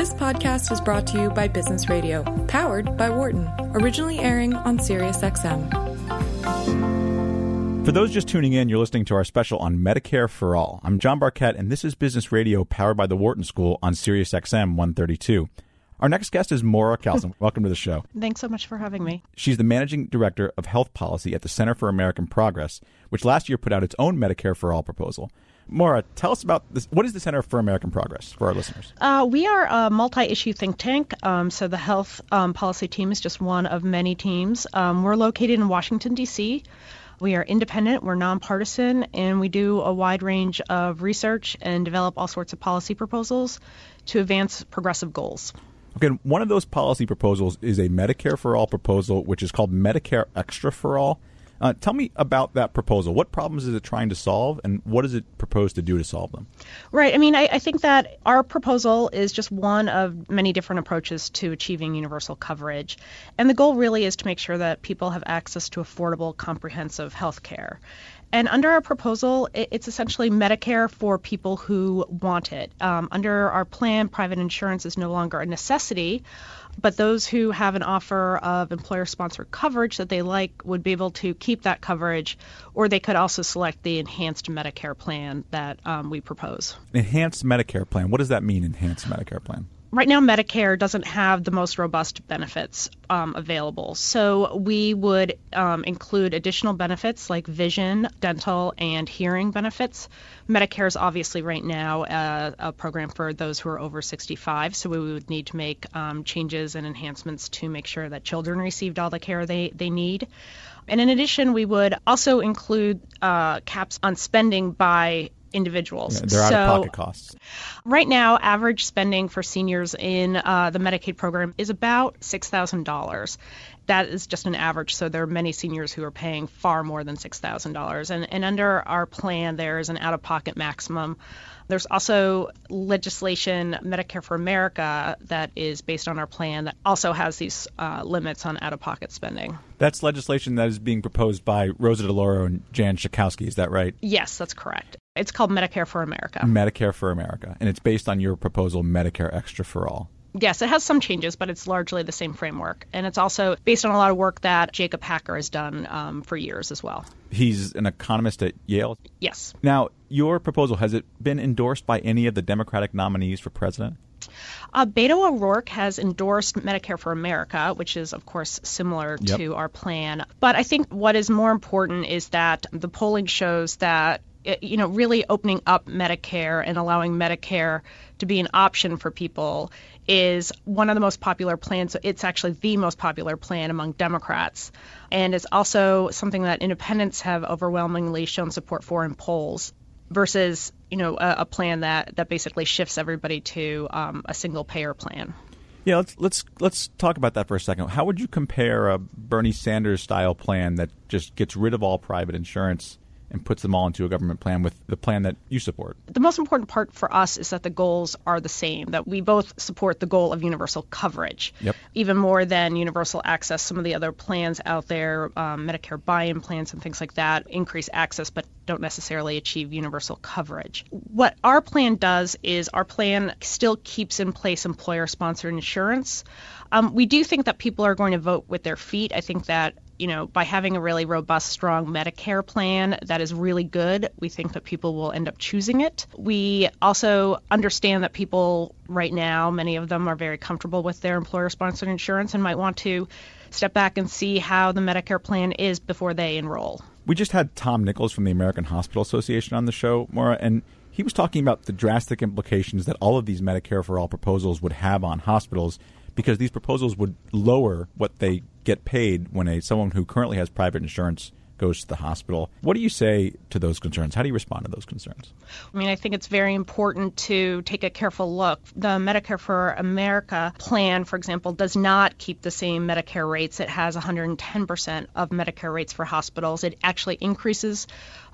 This podcast is brought to you by Business Radio, powered by Wharton, originally airing on SiriusXM. For those just tuning in, you're listening to our special on Medicare for All. I'm John Barquette, and this is Business Radio powered by the Wharton School on SiriusXM 132. Our next guest is Maura Calsyn. Welcome to the show. Thanks so much for having me. She's the managing director of health policy at the Center for American Progress, which last year put out its own Medicare for All proposal. Maura, tell us about this. What is the Center for American Progress for our listeners? Uh, we are a multi-issue think tank. Um, so the health um, policy team is just one of many teams. Um, we're located in Washington D.C. We are independent, we're nonpartisan, and we do a wide range of research and develop all sorts of policy proposals to advance progressive goals. Okay, one of those policy proposals is a Medicare for All proposal, which is called Medicare Extra for All. Uh, tell me about that proposal. What problems is it trying to solve, and what does it propose to do to solve them? Right. I mean, I, I, think that our proposal is just one of many different approaches to achieving universal coverage. And the goal really is to make sure that people have access to affordable, comprehensive health care. And under our proposal, it's essentially Medicare for people who want it. Um, under our plan, private insurance is no longer a necessity, but those who have an offer of employer sponsored coverage that they like would be able to keep that coverage, or they could also select the enhanced Medicare plan that um, we propose. Enhanced Medicare plan. What does that mean, enhanced Medicare plan? Right now Medicare doesn't have the most robust benefits um, available. So we would um, include additional benefits like vision, dental, and hearing benefits. Medicare is obviously right now uh, a program for those who are over 65, so we would need to make um, changes and enhancements to make sure that children received all the care they, they need. And in addition, we would also include uh, caps on spending by individuals. Yeah, they're out of pocket costs. Right now, average spending for seniors in uh, the Medicaid program is about $6,000. That is just an average, so there are many seniors who are paying far more than $6,000. And, and under our plan, there is an out of pocket maximum. There's also legislation, Medicare for America, that is based on our plan that also has these uh, limits on out of pocket spending. That's legislation that is being proposed by Rosa DeLauro and Jan Schakowsky, is that right? Yes, that's correct. It's called Medicare for America. Medicare for America. And it's based on your proposal, Medicare Extra for All. Yes, it has some changes, but it's largely the same framework. And it's also based on a lot of work that Jacob Hacker has done um, for years as well. He's an economist at Yale? Yes. Now, your proposal, has it been endorsed by any of the Democratic nominees for president? Uh, Beto O'Rourke has endorsed Medicare for America, which is, of course, similar yep. to our plan. But I think what is more important is that the polling shows that you know, really opening up Medicare and allowing Medicare to be an option for people is one of the most popular plans. It's actually the most popular plan among Democrats. And it's also something that independents have overwhelmingly shown support for in polls versus, you know, a, a plan that, that basically shifts everybody to um, a single payer plan. Yeah, let's let's let's talk about that for a second. How would you compare a Bernie Sanders style plan that just gets rid of all private insurance and puts them all into a government plan with the plan that you support? The most important part for us is that the goals are the same, that we both support the goal of universal coverage. Yep. Even more than universal access, some of the other plans out there, um, Medicare buy in plans and things like that, increase access but don't necessarily achieve universal coverage. What our plan does is our plan still keeps in place employer sponsored insurance. Um, we do think that people are going to vote with their feet. I think that you know, by having a really robust, strong Medicare plan that is really good, we think that people will end up choosing it. We also understand that people right now, many of them are very comfortable with their employer sponsored insurance and might want to step back and see how the Medicare plan is before they enroll. We just had Tom Nickels from the American Hospital Association on the show, Maura, and he was talking about the drastic implications that all of these Medicare for All proposals would have on hospitals because these proposals would lower what they get paid when a someone who currently has private insurance goes to the hospital. What do you say to those concerns? How do you respond to those concerns? I mean, I think it's very important to take a careful look. The Medicare for America plan, for example, does not keep the same Medicare rates. It has 110% of Medicare rates for hospitals. It actually increases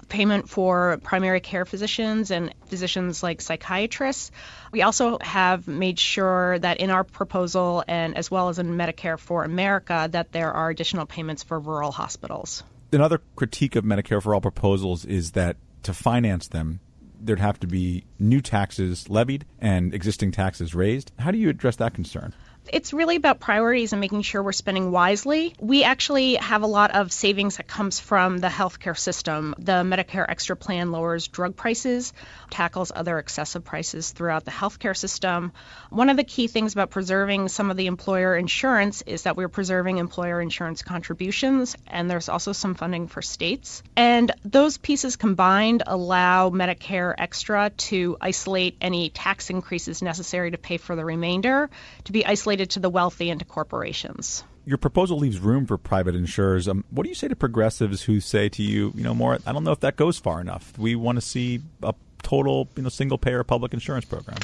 payment for primary care physicians and physicians like psychiatrists. We also have made sure that in our proposal and as well as in Medicare for America that there are additional payments for rural hospitals. Another critique of Medicare for All proposals is that to finance them, there'd have to be new taxes levied and existing taxes raised. How do you address that concern? It's really about priorities and making sure we're spending wisely. We actually have a lot of savings that comes from the healthcare system. The Medicare Extra Plan lowers drug prices, tackles other excessive prices throughout the healthcare system. One of the key things about preserving some of the employer insurance is that we're preserving employer insurance contributions, and there's also some funding for states. And those pieces combined allow Medicare Extra to isolate any tax increases necessary to pay for the remainder, to be isolated to the wealthy and to corporations. Your proposal leaves room for private insurers. Um, what do you say to progressives who say to you, you know, Maura, I don't know if that goes far enough. We want to see a total, you know, single payer public insurance program.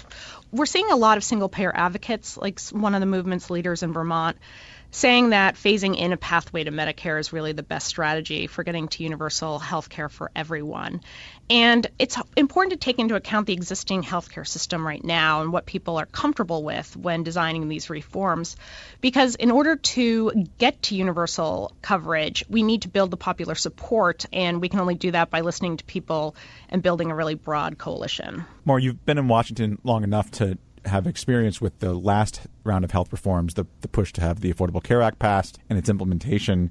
We're seeing a lot of single payer advocates, like one of the movement's leaders in Vermont, saying that phasing in a pathway to Medicare is really the best strategy for getting to universal health care for everyone. And it's important to take into account the existing healthcare system right now and what people are comfortable with when designing these reforms. Because in order to get to universal coverage, we need to build the popular support, and we can only do that by listening to people and building a really broad coalition. Maura, you've been in Washington long enough to have experience with the last round of health reforms, the, the push to have the Affordable Care Act passed and its implementation.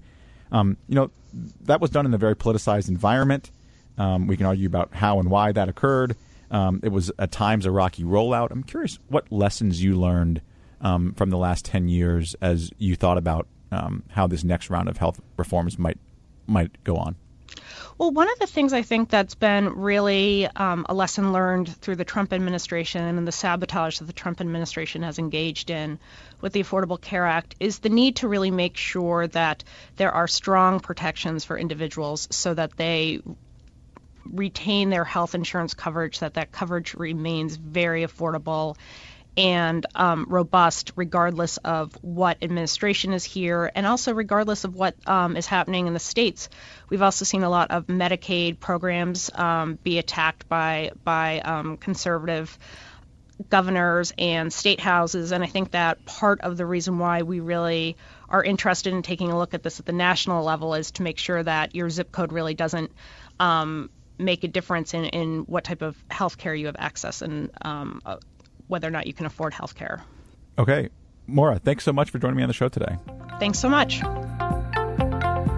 Um, you know, that was done in a very politicized environment. Um, we can argue about how and why that occurred. Um, it was at times a rocky rollout. I'm curious what lessons you learned um, from the last 10 years as you thought about um, how this next round of health reforms might might go on. Well, one of the things I think that's been really um, a lesson learned through the Trump administration and the sabotage that the Trump administration has engaged in with the Affordable Care Act is the need to really make sure that there are strong protections for individuals so that they retain their health insurance coverage, that that coverage remains very affordable and um, robust, regardless of what administration is here, and also regardless of what um, is happening in the states. We've also seen a lot of Medicaid programs um, be attacked by by um, conservative governors and state houses, and I think that part of the reason why we really are interested in taking a look at this at the national level is to make sure that your zip code really doesn't um, make a difference in, in what type of health care you have access and um, uh, whether or not you can afford health care. Okay. Maura, thanks so much for joining me on the show today. Thanks so much.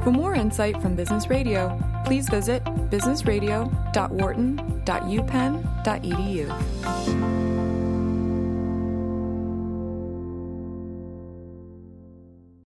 For more insight from Business Radio, please visit businessradio.wharton.upenn.edu.